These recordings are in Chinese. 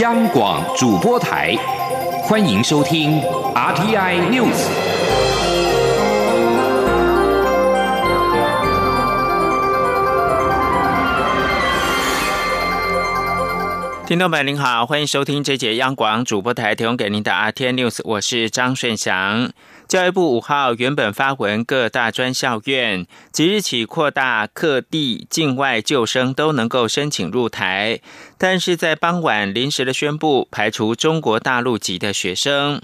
央广主播台，欢迎收听 RTI News。听众朋友您好，欢迎收听这节央广主播台提供给您的 RTI News，我是张顺祥。教育部五号原本发文，各大专校院即日起扩大各地境外救生都能够申请入台，但是在傍晚临时的宣布排除中国大陆籍的学生。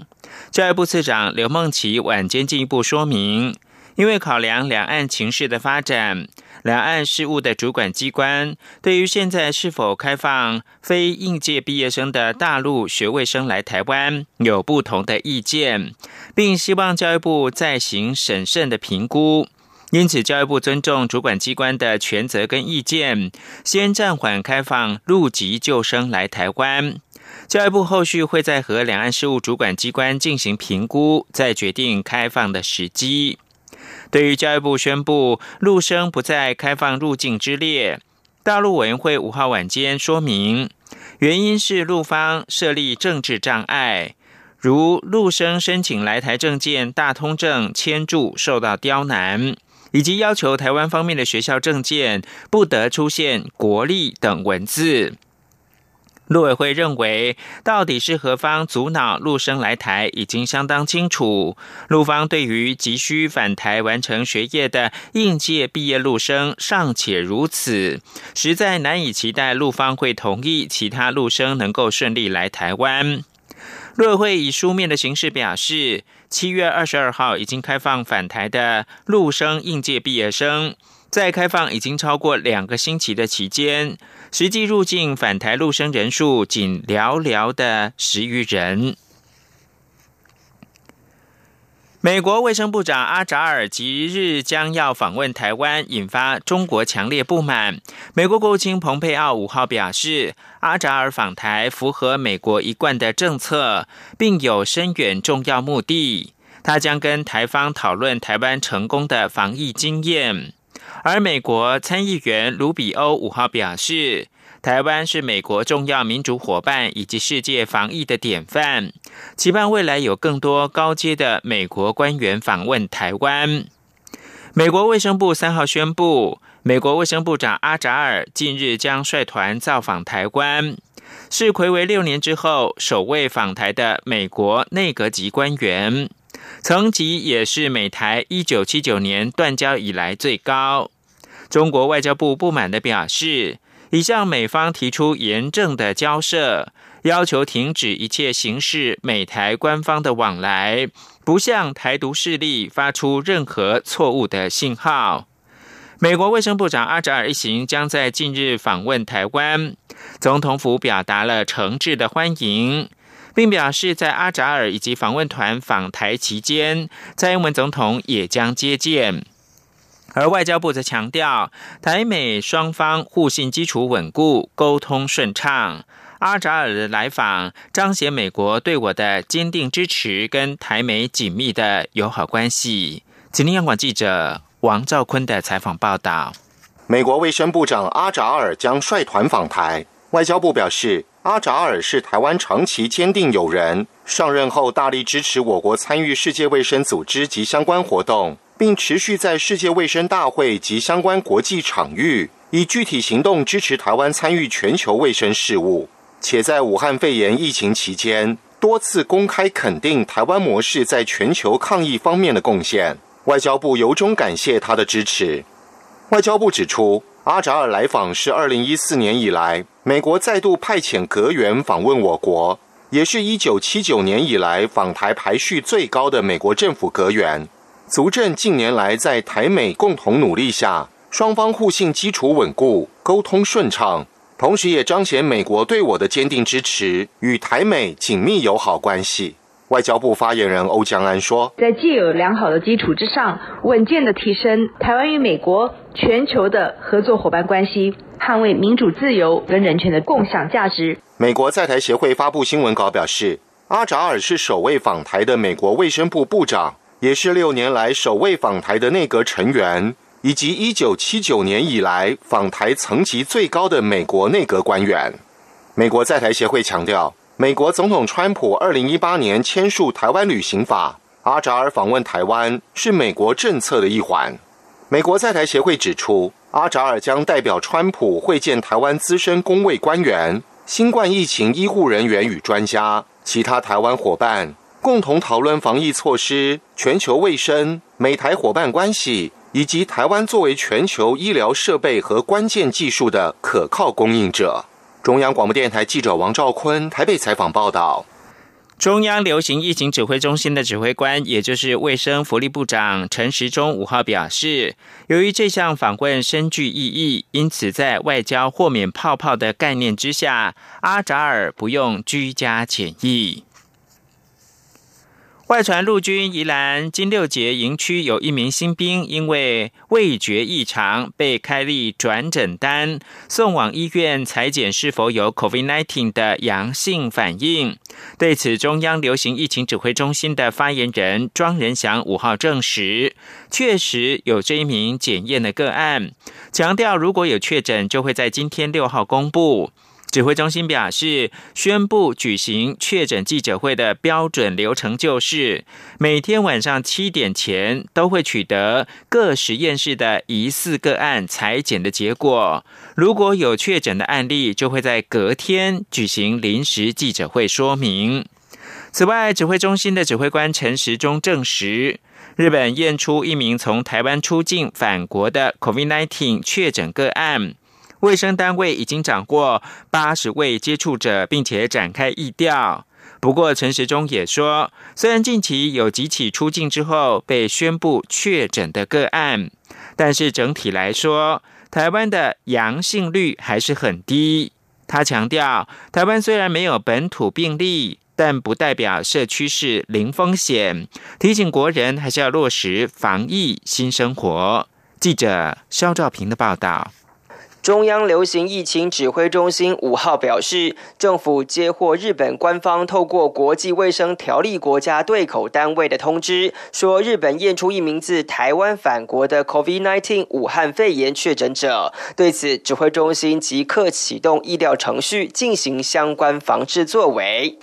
教育部次长刘梦琪晚间进一步说明，因为考量两岸情势的发展。两岸事务的主管机关对于现在是否开放非应届毕业生的大陆学位生来台湾有不同的意见，并希望教育部再行审慎的评估。因此，教育部尊重主管机关的权责跟意见，先暂缓开放陆籍救生来台湾。教育部后续会再和两岸事务主管机关进行评估，再决定开放的时机。对于教育部宣布陆生不在开放入境之列，大陆委员会五号晚间说明，原因是陆方设立政治障碍，如陆生申请来台证件大通证签注受到刁难，以及要求台湾方面的学校证件不得出现国力等文字。陆委会认为，到底是何方阻挠陆生来台，已经相当清楚。陆方对于急需返台完成学业的应届毕业陆生尚且如此，实在难以期待陆方会同意其他陆生能够顺利来台湾。陆委会以书面的形式表示，七月二十二号已经开放返台的陆生应届毕业生。在开放已经超过两个星期的期间，实际入境返台陆生人数仅寥寥的十余人。美国卫生部长阿扎尔即日将要访问台湾，引发中国强烈不满。美国国务卿蓬佩奥五号表示，阿扎尔访台符合美国一贯的政策，并有深远重要目的。他将跟台方讨论台湾成功的防疫经验。而美国参议员卢比欧五号表示，台湾是美国重要民主伙伴以及世界防疫的典范，期盼未来有更多高阶的美国官员访问台湾。美国卫生部三号宣布，美国卫生部长阿扎尔近日将率团造访台湾，是魁为六年之后首位访台的美国内阁级官员，层级也是美台一九七九年断交以来最高。中国外交部不满的表示，已向美方提出严正的交涉，要求停止一切形式美台官方的往来，不向台独势力发出任何错误的信号。美国卫生部长阿扎尔一行将在近日访问台湾，总统府表达了诚挚的欢迎，并表示在阿扎尔以及访问团访台期间，蔡英文总统也将接见。而外交部则强调，台美双方互信基础稳固，沟通顺畅。阿扎尔的来访彰显美国对我的坚定支持，跟台美紧密的友好关系。今天央广记者王兆坤的采访报道：美国卫生部长阿扎尔将率团访台。外交部表示，阿扎尔是台湾长期坚定友人，上任后大力支持我国参与世界卫生组织及相关活动。并持续在世界卫生大会及相关国际场域，以具体行动支持台湾参与全球卫生事务，且在武汉肺炎疫情期间多次公开肯定台湾模式在全球抗疫方面的贡献。外交部由衷感谢他的支持。外交部指出，阿扎尔来访是二零一四年以来美国再度派遣阁员访问我国，也是一九七九年以来访台排序最高的美国政府阁员。足证近年来在台美共同努力下，双方互信基础稳固，沟通顺畅，同时也彰显美国对我的坚定支持，与台美紧密友好关系。外交部发言人欧江安说：“在既有良好的基础之上，稳健的提升台湾与美国全球的合作伙伴关系，捍卫民主自由跟人权的共享价值。”美国在台协会发布新闻稿表示，阿扎尔是首位访台的美国卫生部部长。也是六年来首位访台的内阁成员，以及一九七九年以来访台层级最高的美国内阁官员。美国在台协会强调，美国总统川普二零一八年签署台湾旅行法，阿扎尔访问台湾是美国政策的一环。美国在台协会指出，阿扎尔将代表川普会见台湾资深公卫官员、新冠疫情医护人员与专家、其他台湾伙伴，共同讨论防疫措施、全球卫生、美台伙伴关系，以及台湾作为全球医疗设备和关键技术的可靠供应者。中央广播电台记者王兆坤台北采访报道。中央流行疫情指挥中心的指挥官，也就是卫生福利部长陈时中五号表示，由于这项访问深具意义，因此在外交豁免泡泡的概念之下，阿扎尔不用居家检疫。外传陆军宜兰金六杰营区有一名新兵，因为味觉异常被开立转诊单，送往医院裁检是否有 COVID-19 的阳性反应。对此，中央流行疫情指挥中心的发言人庄仁祥五号证实，确实有这一名检验的个案，强调如果有确诊，就会在今天六号公布。指挥中心表示，宣布举行确诊记者会的标准流程就是，每天晚上七点前都会取得各实验室的疑似个案裁剪的结果。如果有确诊的案例，就会在隔天举行临时记者会说明。此外，指挥中心的指挥官陈时中证实，日本验出一名从台湾出境返国的 COVID-19 确诊个案。卫生单位已经掌握八十位接触者，并且展开疫调。不过，陈时中也说，虽然近期有几起出境之后被宣布确诊的个案，但是整体来说，台湾的阳性率还是很低。他强调，台湾虽然没有本土病例，但不代表社区是零风险，提醒国人还是要落实防疫新生活。记者肖兆平的报道。中央流行疫情指挥中心五号表示，政府接获日本官方透过国际卫生条例国家对口单位的通知，说日本验出一名自台湾返国的 COVID-19 武汉肺炎确诊者。对此，指挥中心即刻启动医疗程序，进行相关防治作为。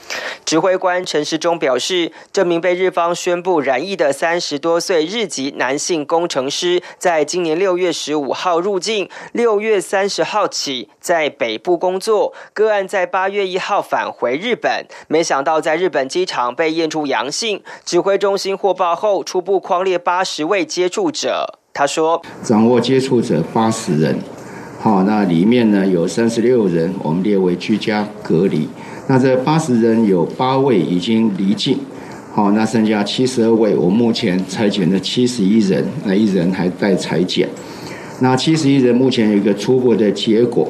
指挥官陈时中表示，这名被日方宣布染疫的三十多岁日籍男性工程师，在今年六月十五号入境，六月。三十号起在北部工作，个案在八月一号返回日本，没想到在日本机场被验出阳性。指挥中心获报后，初步框列八十位接触者。他说：“掌握接触者八十人，好，那里面呢有三十六人，我们列为居家隔离。那这八十人有八位已经离境，好，那剩下七十二位，我目前裁减的七十一人，那一人还待裁减。”那七十一人目前有一个初步的结果，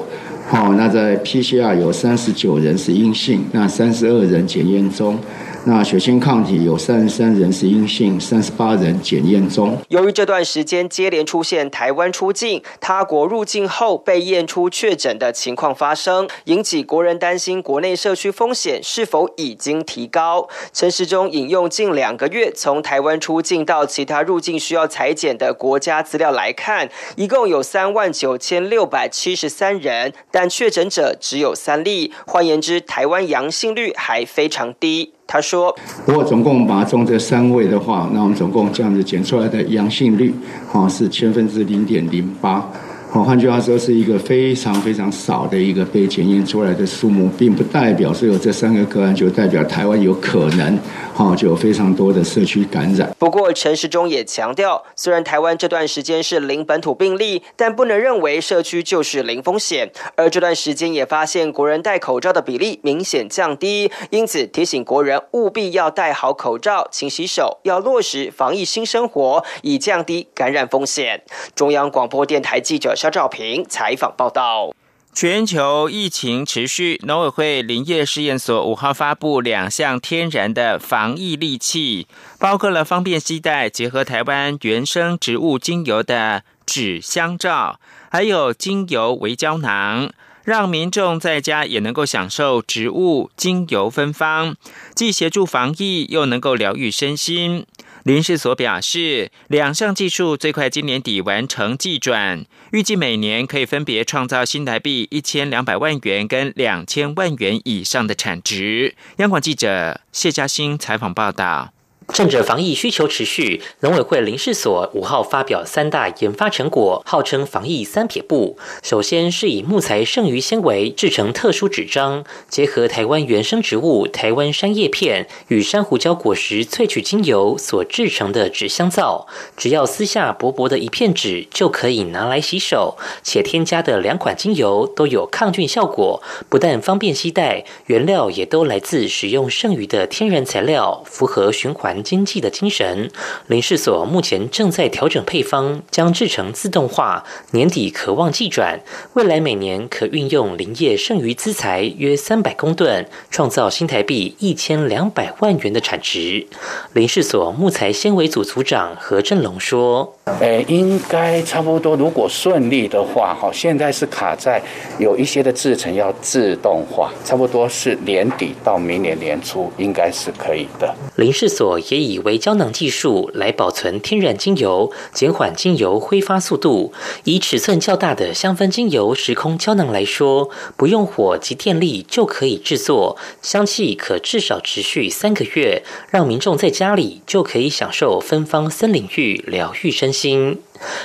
好，那在 PCR 有三十九人是阴性，那三十二人检验中。那血清抗体有三十三人是阴性，三十八人检验中。由于这段时间接连出现台湾出境、他国入境后被验出确诊的情况发生，引起国人担心国内社区风险是否已经提高。陈时中引用近两个月从台湾出境到其他入境需要裁剪的国家资料来看，一共有三万九千六百七十三人，但确诊者只有三例。换言之，台湾阳性率还非常低。他说：“如果总共把中这三位的话，那我们总共这样子检出来的阳性率，哈，是千分之零点零八。”好，换句话说，是一个非常非常少的一个被检验出来的数目，并不代表是有这三个个案就代表台湾有可能，哈，就有非常多的社区感染。不过，陈时中也强调，虽然台湾这段时间是零本土病例，但不能认为社区就是零风险。而这段时间也发现国人戴口罩的比例明显降低，因此提醒国人务必要戴好口罩、勤洗手，要落实防疫新生活，以降低感染风险。中央广播电台记者。肖兆平采访报道：全球疫情持续，农委会林业试验所五号发布两项天然的防疫利器，包括了方便携带、结合台湾原生植物精油的纸香皂，还有精油微胶囊，让民众在家也能够享受植物精油芬芳，既协助防疫，又能够疗愈身心。林氏所表示，两项技术最快今年底完成技转，预计每年可以分别创造新台币一千两百万元跟两千万元以上的产值。央广记者谢嘉欣采访报道。趁着防疫需求持续，农委会林试所五号发表三大研发成果，号称防疫三撇步。首先是以木材剩余纤维制成特殊纸张，结合台湾原生植物台湾山叶片与珊瑚礁果实萃取精油所制成的纸香皂，只要撕下薄薄的一片纸就可以拿来洗手，且添加的两款精油都有抗菌效果，不但方便携带，原料也都来自使用剩余的天然材料，符合循环。经济的精神，林氏所目前正在调整配方，将制成自动化，年底可望计转。未来每年可运用林业剩余资材约三百公吨，创造新台币一千两百万元的产值。林氏所木材纤维组组长何振龙说：“诶，应该差不多，如果顺利的话，哈，现在是卡在有一些的制成要自动化，差不多是年底到明年年初，应该是可以的。”林氏所。也以为胶囊技术来保存天然精油，减缓精油挥发速度。以尺寸较大的香氛精油时空胶囊来说，不用火及电力就可以制作，香气可至少持续三个月，让民众在家里就可以享受芬芳森林浴，疗愈身心。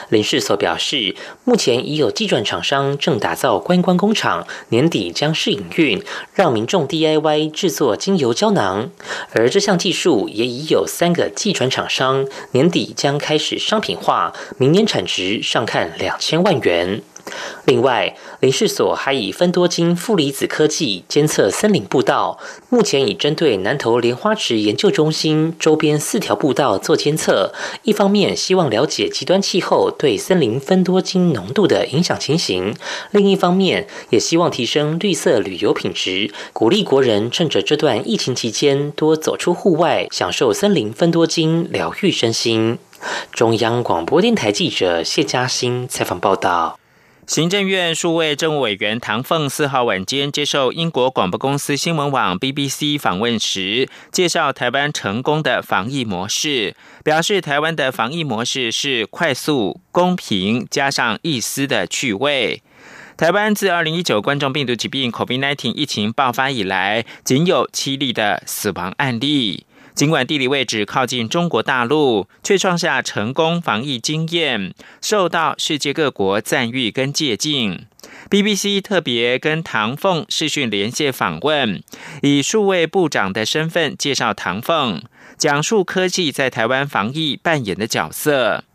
林氏所表示，目前已有技转厂商正打造观光工厂，年底将试营运，让民众 DIY 制作精油胶囊。而这项技术也已有三个技转厂商，年底将开始商品化，明年产值上看两千万元。另外，林氏所还以分多金负离子科技监测森林步道，目前已针对南投莲花池研究中心周边四条步道做监测。一方面希望了解极端气候对森林分多金浓度的影响情形，另一方面也希望提升绿色旅游品质，鼓励国人趁着这段疫情期间多走出户外，享受森林分多金，疗愈身心。中央广播电台记者谢嘉欣采访报道。行政院数位政务委员唐凤四号晚间接受英国广播公司新闻网 BBC 访问时，介绍台湾成功的防疫模式，表示台湾的防疫模式是快速、公平，加上一丝的趣味。台湾自二零一九冠状病毒疾病 COVID-19 疫情爆发以来，仅有七例的死亡案例。尽管地理位置靠近中国大陆，却创下成功防疫经验，受到世界各国赞誉跟借鉴。BBC 特别跟唐凤视讯连线访问，以数位部长的身份介绍唐凤，讲述科技在台湾防疫扮演的角色。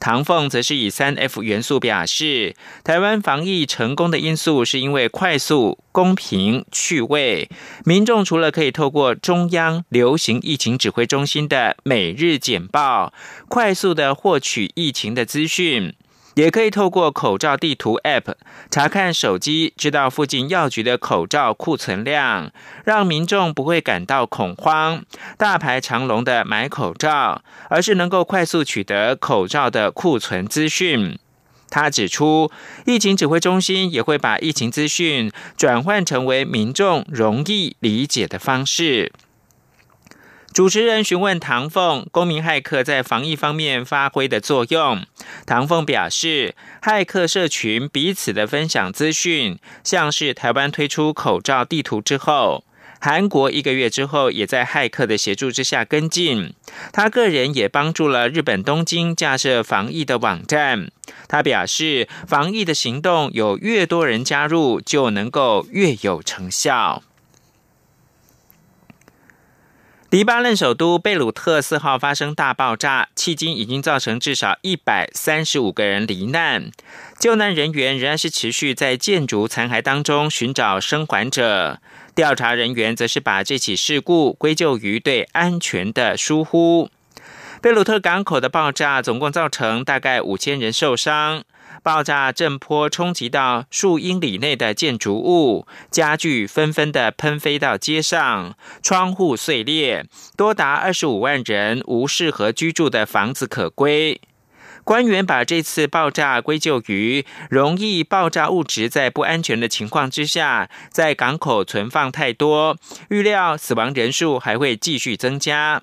唐凤则是以三 F 元素表示，台湾防疫成功的因素是因为快速、公平、趣味。民众除了可以透过中央流行疫情指挥中心的每日简报，快速的获取疫情的资讯。也可以透过口罩地图 App 查看手机，知道附近药局的口罩库存量，让民众不会感到恐慌、大排长龙的买口罩，而是能够快速取得口罩的库存资讯。他指出，疫情指挥中心也会把疫情资讯转换成为民众容易理解的方式。主持人询问唐凤，公民骇客在防疫方面发挥的作用。唐凤表示，骇客社群彼此的分享资讯，像是台湾推出口罩地图之后，韩国一个月之后也在骇客的协助之下跟进。他个人也帮助了日本东京架设防疫的网站。他表示，防疫的行动有越多人加入，就能够越有成效。黎巴嫩首都贝鲁特四号发生大爆炸，迄今已经造成至少一百三十五个人罹难。救难人员仍然是持续在建筑残骸当中寻找生还者。调查人员则是把这起事故归咎于对安全的疏忽。贝鲁特港口的爆炸总共造成大概五千人受伤。爆炸震波冲击到数英里内的建筑物，家具纷纷的喷飞到街上，窗户碎裂，多达二十五万人无适合居住的房子可归。官员把这次爆炸归咎于容易爆炸物质在不安全的情况之下，在港口存放太多，预料死亡人数还会继续增加。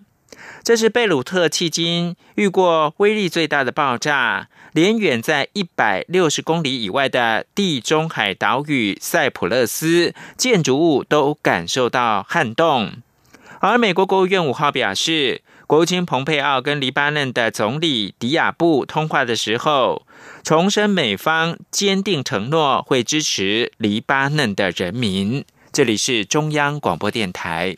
这是贝鲁特迄今遇过威力最大的爆炸，连远在一百六十公里以外的地中海岛屿塞浦勒斯建筑物都感受到撼动。而美国国务院五号表示，国务卿蓬佩奥跟黎巴嫩的总理迪亚布通话的时候，重申美方坚定承诺会支持黎巴嫩的人民。这里是中央广播电台。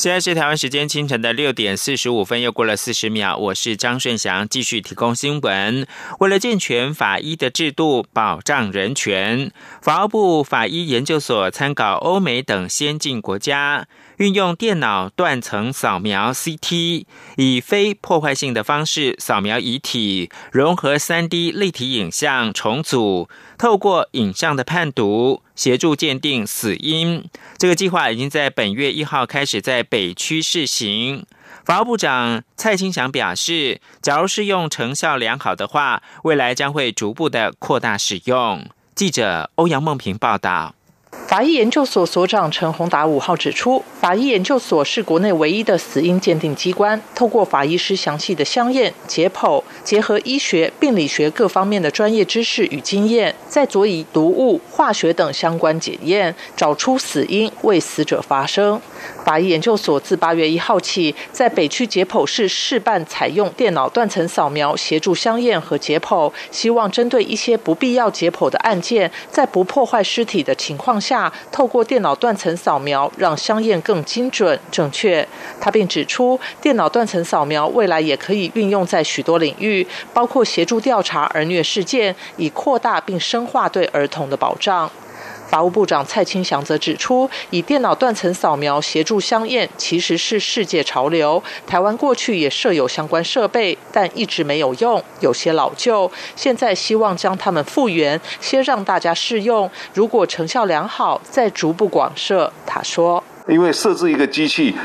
现在是台湾时间清晨的六点四十五分，又过了四十秒。我是张顺祥，继续提供新闻。为了健全法医的制度，保障人权，法务部法医研究所参考欧美等先进国家。运用电脑断层扫描 （CT） 以非破坏性的方式扫描遗体，融合 3D 立体影像重组，透过影像的判读协助鉴定死因。这个计划已经在本月一号开始在北区试行。法务部长蔡清祥表示，假如是用成效良好的话，未来将会逐步的扩大使用。记者欧阳梦平报道。法医研究所所长陈宏达五号指出，法医研究所是国内唯一的死因鉴定机关，透过法医师详细的相验、解剖，结合医学、病理学各方面的专业知识与经验，再佐以毒物、化学等相关检验，找出死因，为死者发声。法医研究所自八月一号起，在北区解剖室试办采用电脑断层扫描协助相验和解剖，希望针对一些不必要解剖的案件，在不破坏尸体的情况下。透过电脑断层扫描，让香验更精准正确。他并指出，电脑断层扫描未来也可以运用在许多领域，包括协助调查儿虐事件，以扩大并深化对儿童的保障。法务部长蔡清祥则指出，以电脑断层扫描协助相验，其实是世界潮流。台湾过去也设有相关设备，但一直没有用，有些老旧。现在希望将它们复原，先让大家试用。如果成效良好，再逐步广设。他说：“因为设置一个机器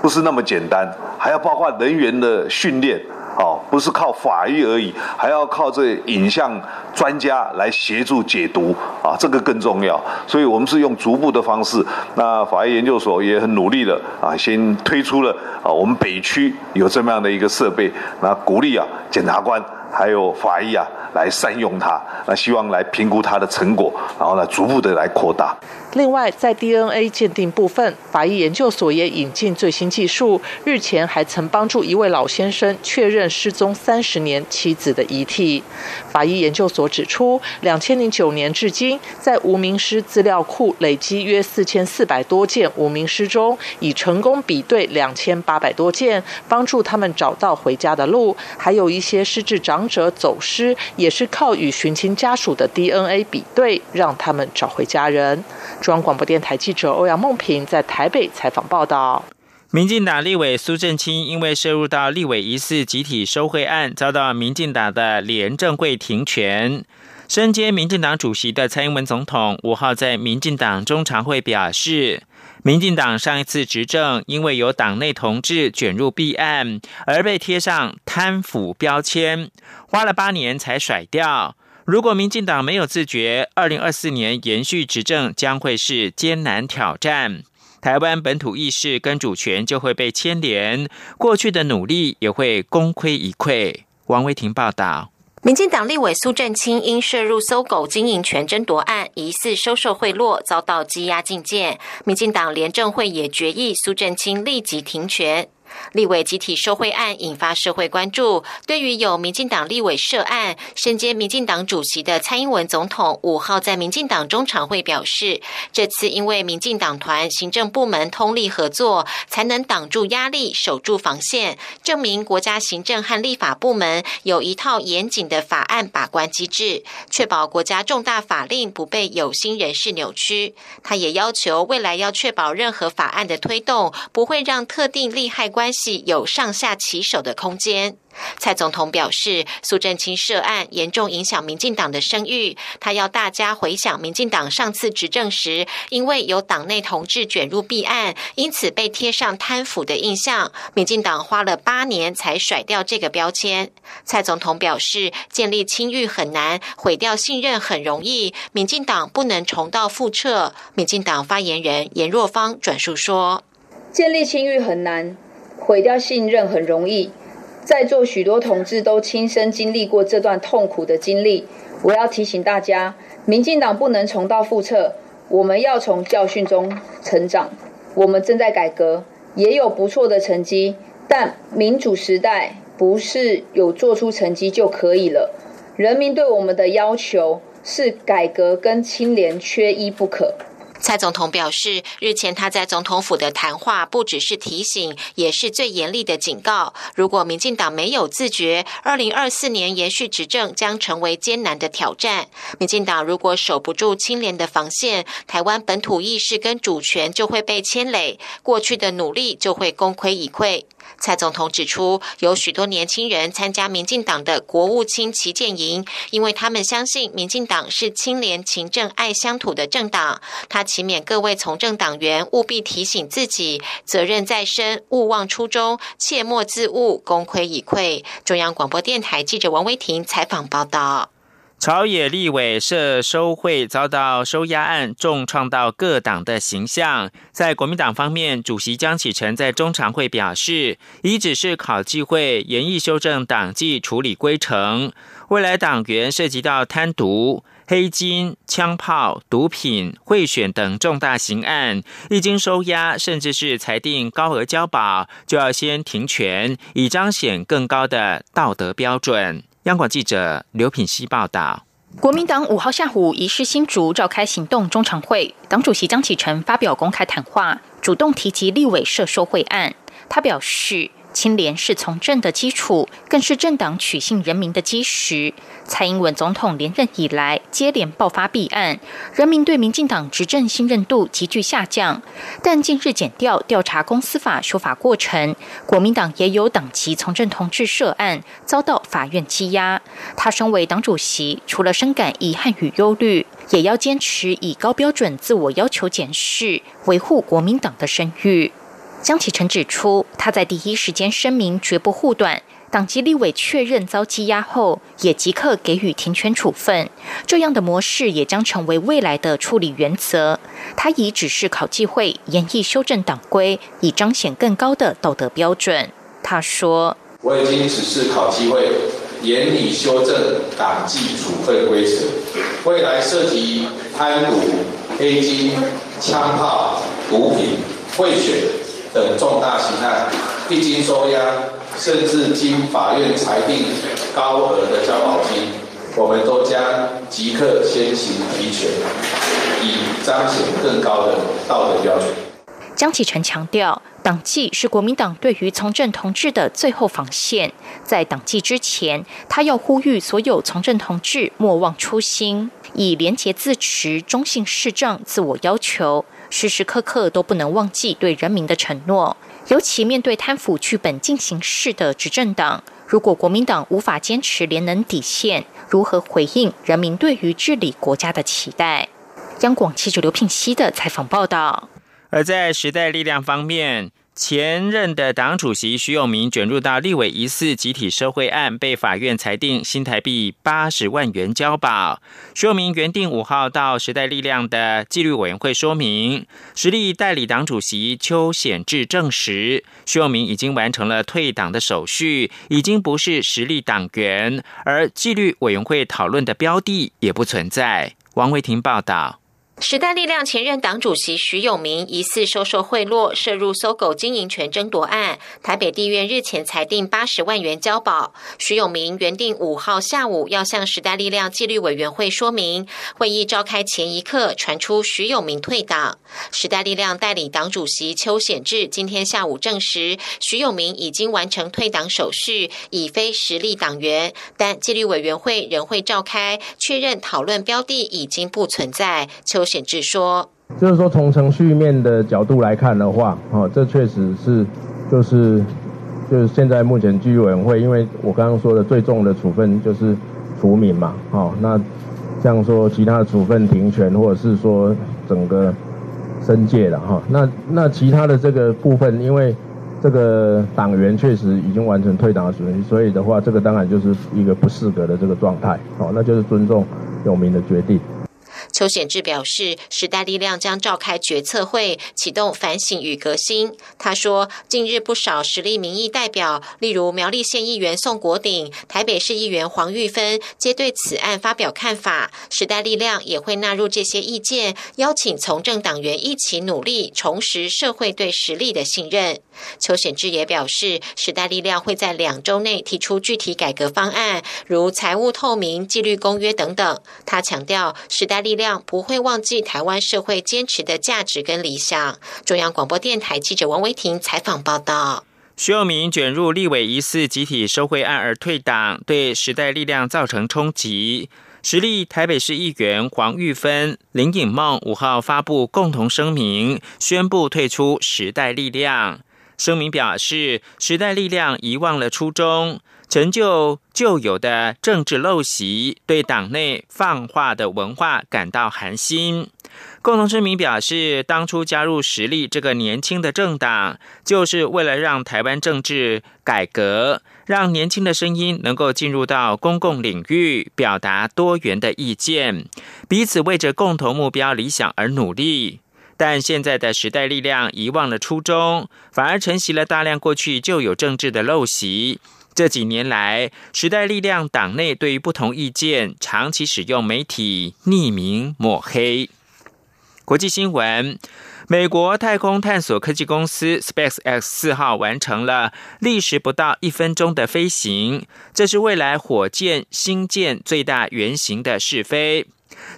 不是那么简单，还要包括人员的训练。”哦，不是靠法医而已，还要靠这影像专家来协助解读啊，这个更重要。所以我们是用逐步的方式。那法医研究所也很努力的啊，先推出了啊，我们北区有这么样的一个设备，那鼓励啊检察官还有法医啊来善用它，那希望来评估它的成果，然后呢逐步的来扩大。另外，在 DNA 鉴定部分，法医研究所也引进最新技术。日前还曾帮助一位老先生确认失踪三十年妻子的遗体。法医研究所指出，两千零九年至今，在无名尸资料库累积约四千四百多件无名尸中，已成功比对两千八百多件，帮助他们找到回家的路。还有一些失智长者走失，也是靠与寻亲家属的 DNA 比对，让他们找回家人。中央广播电台记者欧阳梦平在台北采访报道：民进党立委苏正清因为涉入到立委疑似集体收贿案，遭到民进党的廉政会停权。身兼民进党主席的蔡英文总统五号在民进党中常会表示，民进党上一次执政因为有党内同志卷入弊案而被贴上贪腐标签，花了八年才甩掉。如果民进党没有自觉，二零二四年延续执政将会是艰难挑战。台湾本土意识跟主权就会被牵连，过去的努力也会功亏一篑。王维婷报道。民进党立委苏振清因涉入搜狗经营权争夺案，疑似收受贿赂，遭到羁押禁见。民进党廉政会也决议苏振清立即停权。立委集体受贿案引发社会关注。对于有民进党立委涉案、身兼民进党主席的蔡英文总统，五号在民进党中常会表示，这次因为民进党团行政部门通力合作，才能挡住压力、守住防线，证明国家行政和立法部门有一套严谨的法案把关机制，确保国家重大法令不被有心人士扭曲。他也要求未来要确保任何法案的推动，不会让特定利害关。关系有上下其手的空间。蔡总统表示，苏正清涉案严重影响民进党的声誉。他要大家回想民进党上次执政时，因为有党内同志卷入弊案，因此被贴上贪腐的印象。民进党花了八年才甩掉这个标签。蔡总统表示，建立清誉很难，毁掉信任很容易。民进党不能重蹈覆辙。民进党发言人严若芳转述说：“建立清誉很难，毁掉信任很容易。”在座许多同志都亲身经历过这段痛苦的经历，我要提醒大家，民进党不能重蹈覆辙，我们要从教训中成长。我们正在改革，也有不错的成绩，但民主时代不是有做出成绩就可以了。人民对我们的要求是改革跟清廉缺一不可。蔡总统表示，日前他在总统府的谈话不只是提醒，也是最严厉的警告。如果民进党没有自觉，二零二四年延续执政将成为艰难的挑战。民进党如果守不住清廉的防线，台湾本土意识跟主权就会被牵累，过去的努力就会功亏一篑。蔡总统指出，有许多年轻人参加民进党的国务卿旗舰营，因为他们相信民进党是清廉、勤政、爱乡土的政党。他祈勉各位从政党员务必提醒自己，责任在身，勿忘初衷，切莫自误，功亏一篑。中央广播电台记者王威婷采访报道。朝野立委涉收贿遭到收押案，重创到各党的形象。在国民党方面，主席江启臣在中常会表示，已指示考纪会严议修正党纪处理规程。未来党员涉及到贪渎、黑金、枪炮、毒品、贿选等重大刑案，一经收押，甚至是裁定高额交保，就要先停权，以彰显更高的道德标准。央广记者刘品希报道：国民党五号下午移师新竹召开行动中常会，党主席江启臣发表公开谈话，主动提及立委涉受贿案。他表示。清廉是从政的基础，更是政党取信人民的基石。蔡英文总统连任以来，接连爆发弊案，人民对民进党执政信任度急剧下降。但近日检调调查公司法修法过程，国民党也有党籍从政同志涉案，遭到法院羁押。他身为党主席，除了深感遗憾与忧虑，也要坚持以高标准自我要求检视，维护国民党的声誉。江启臣指出，他在第一时间声明绝不护短，党籍立委确认遭羁押后，也即刻给予停权处分。这样的模式也将成为未来的处理原则。他已指示考纪会严议修正党规，以彰显更高的道德标准。他说：“我已经指示考纪会严厉修正党纪处分规则，未来涉及贪污、黑金、枪炮、毒品、贿选。”等重大刑案，一经收押，甚至经法院裁定高额的交保金，我们都将即刻先行提权，以彰显更高的道德标准。江启臣强调，党纪是国民党对于从政同志的最后防线。在党纪之前，他要呼吁所有从政同志莫忘初心，以廉洁自持、忠信市政自我要求。时时刻刻都不能忘记对人民的承诺，尤其面对贪腐剧本进行式的执政党，如果国民党无法坚持廉能底线，如何回应人民对于治理国家的期待？央广记者刘聘熙的采访报道。而在时代力量方面。前任的党主席徐永明卷入到立委疑似集体受贿案，被法院裁定新台币八十万元交保。徐永明原定五号到时代力量的纪律委员会说明，实力代理党主席邱显志证实，徐永明已经完成了退党的手续，已经不是实力党员，而纪律委员会讨论的标的也不存在。王维婷报道。时代力量前任党主席徐永明疑似收受贿赂，涉入搜狗经营权争夺案，台北地院日前裁定八十万元交保。徐永明原定五号下午要向时代力量纪律委员会说明，会议召开前一刻传出徐永明退党。时代力量代理党主席邱显志今天下午证实，徐永明已经完成退党手续，已非实力党员，但纪律委员会仍会召开确认讨论标的已经不存在。邱。显志说：“就是说，从程序面的角度来看的话，哦，这确实是就是就是现在目前居委会，因为我刚刚说的最重的处分就是除名嘛，哦，那像说其他的处分停权，或者是说整个申诫了哈，那那其他的这个部分，因为这个党员确实已经完成退党的手续，所以的话，这个当然就是一个不适格的这个状态，哦，那就是尊重有名的决定。邱显志表示，时代力量将召开决策会，启动反省与革新。他说，近日不少实力民意代表，例如苗栗县议员宋国鼎、台北市议员黄玉芬，皆对此案发表看法。时代力量也会纳入这些意见，邀请从政党员一起努力，重拾社会对实力的信任。邱显志也表示，时代力量会在两周内提出具体改革方案，如财务透明、纪律公约等等。他强调，时代力量不会忘记台湾社会坚持的价值跟理想。中央广播电台记者王维婷采访报道。徐永明卷入立委疑似集体收贿案而退党，对时代力量造成冲击。实力台北市议员黄玉芬、林颖梦五号发布共同声明，宣布退出时代力量。声明表示，时代力量遗忘了初衷，成就旧有的政治陋习，对党内放话的文化感到寒心。共同声明表示，当初加入实力这个年轻的政党，就是为了让台湾政治改革，让年轻的声音能够进入到公共领域，表达多元的意见，彼此为着共同目标理想而努力。但现在的时代力量遗忘了初衷，反而承袭了大量过去就有政治的陋习。这几年来，时代力量党内对于不同意见，长期使用媒体匿名抹黑。国际新闻：美国太空探索科技公司 SpaceX 四号完成了历时不到一分钟的飞行，这是未来火箭星舰最大原型的试飞。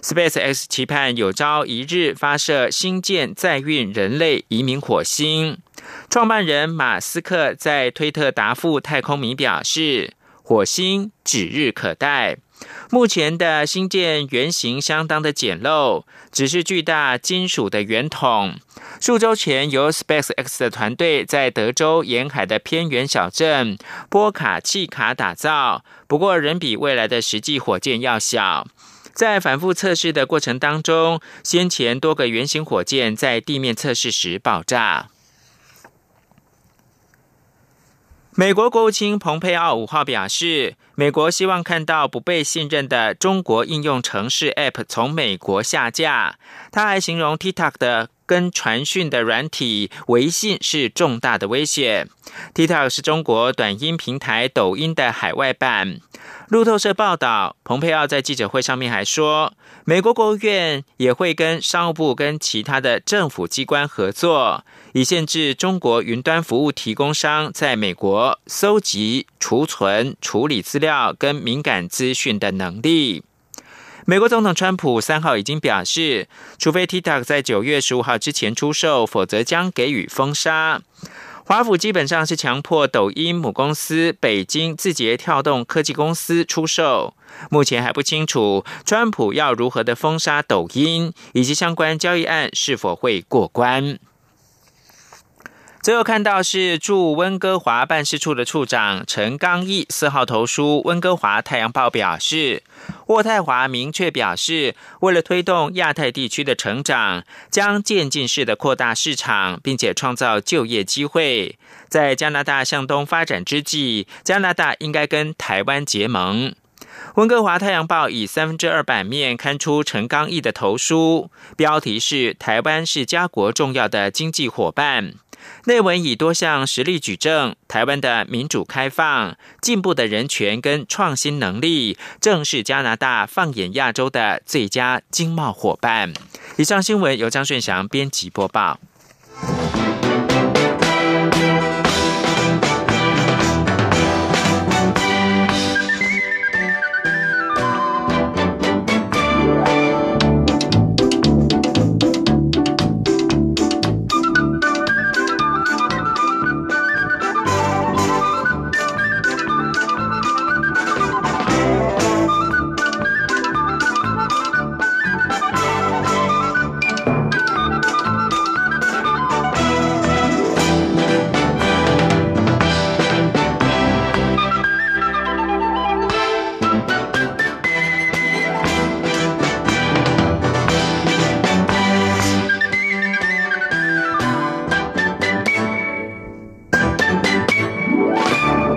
SpaceX 期盼有朝一日发射星舰载运人类移民火星。创办人马斯克在推特答复太空迷表示：“火星指日可待。目前的星舰原型相当的简陋，只是巨大金属的圆筒。数周前，由 SpaceX 的团队在德州沿海的偏远小镇波卡契卡打造，不过仍比未来的实际火箭要小。”在反复测试的过程当中，先前多个原型火箭在地面测试时爆炸。美国国务卿蓬佩奥五号表示，美国希望看到不被信任的中国应用程式 App 从美国下架。他还形容 TikTok 的跟传讯的软体微信是重大的威胁。TikTok 是中国短音平台抖音的海外版。路透社报道，蓬佩奥在记者会上面还说，美国国务院也会跟商务部跟其他的政府机关合作，以限制中国云端服务提供商在美国搜集、储存、处理资料跟敏感资讯的能力。美国总统川普三号已经表示，除非 TikTok 在九月十五号之前出售，否则将给予封杀。华府基本上是强迫抖音母公司北京字节跳动科技公司出售，目前还不清楚川普要如何的封杀抖音，以及相关交易案是否会过关。最后看到是驻温哥华办事处的处长陈刚毅四号投书温哥华太阳报表示，渥太华明确表示，为了推动亚太地区的成长，将渐进式的扩大市场，并且创造就业机会。在加拿大向东发展之际，加拿大应该跟台湾结盟。温哥华太阳报以三分之二版面刊出陈刚毅的投书，标题是“台湾是家国重要的经济伙伴”。内文以多项实例举证，台湾的民主开放、进步的人权跟创新能力，正是加拿大放眼亚洲的最佳经贸伙伴。以上新闻由张顺祥编辑播报。